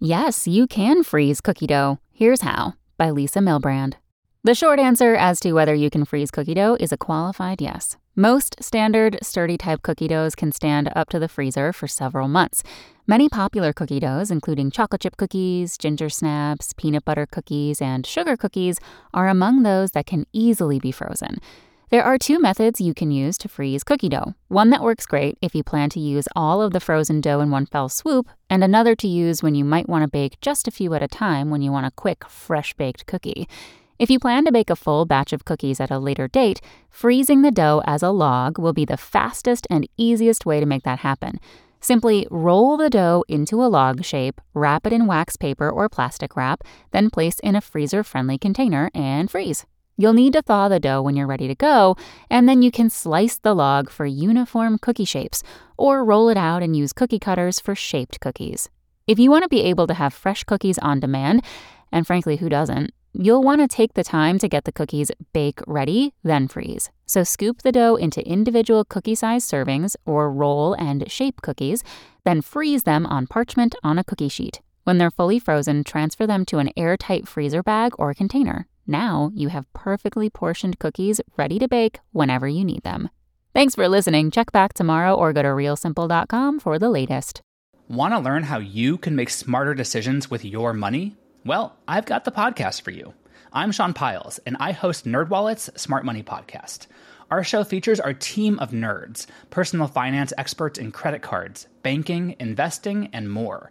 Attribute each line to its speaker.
Speaker 1: Yes, you can freeze cookie dough. Here's how by Lisa Milbrand. The short answer as to whether you can freeze cookie dough is a qualified yes. Most standard, sturdy type cookie doughs can stand up to the freezer for several months. Many popular cookie doughs, including chocolate chip cookies, ginger snaps, peanut butter cookies, and sugar cookies, are among those that can easily be frozen. There are two methods you can use to freeze cookie dough. One that works great if you plan to use all of the frozen dough in one fell swoop, and another to use when you might want to bake just a few at a time when you want a quick, fresh baked cookie. If you plan to bake a full batch of cookies at a later date, freezing the dough as a log will be the fastest and easiest way to make that happen. Simply roll the dough into a log shape, wrap it in wax paper or plastic wrap, then place in a freezer friendly container and freeze. You'll need to thaw the dough when you're ready to go, and then you can slice the log for uniform cookie shapes or roll it out and use cookie cutters for shaped cookies. If you want to be able to have fresh cookies on demand, and frankly, who doesn't? You'll want to take the time to get the cookies bake ready, then freeze. So scoop the dough into individual cookie size servings or roll and shape cookies, then freeze them on parchment on a cookie sheet. When they're fully frozen, transfer them to an airtight freezer bag or container. Now you have perfectly portioned cookies ready to bake whenever you need them. Thanks for listening. Check back tomorrow or go to realsimple.com for the latest.
Speaker 2: Want to learn how you can make smarter decisions with your money? Well, I've got the podcast for you. I'm Sean Pyles, and I host NerdWallet's Smart Money Podcast. Our show features our team of nerds, personal finance experts in credit cards, banking, investing, and more.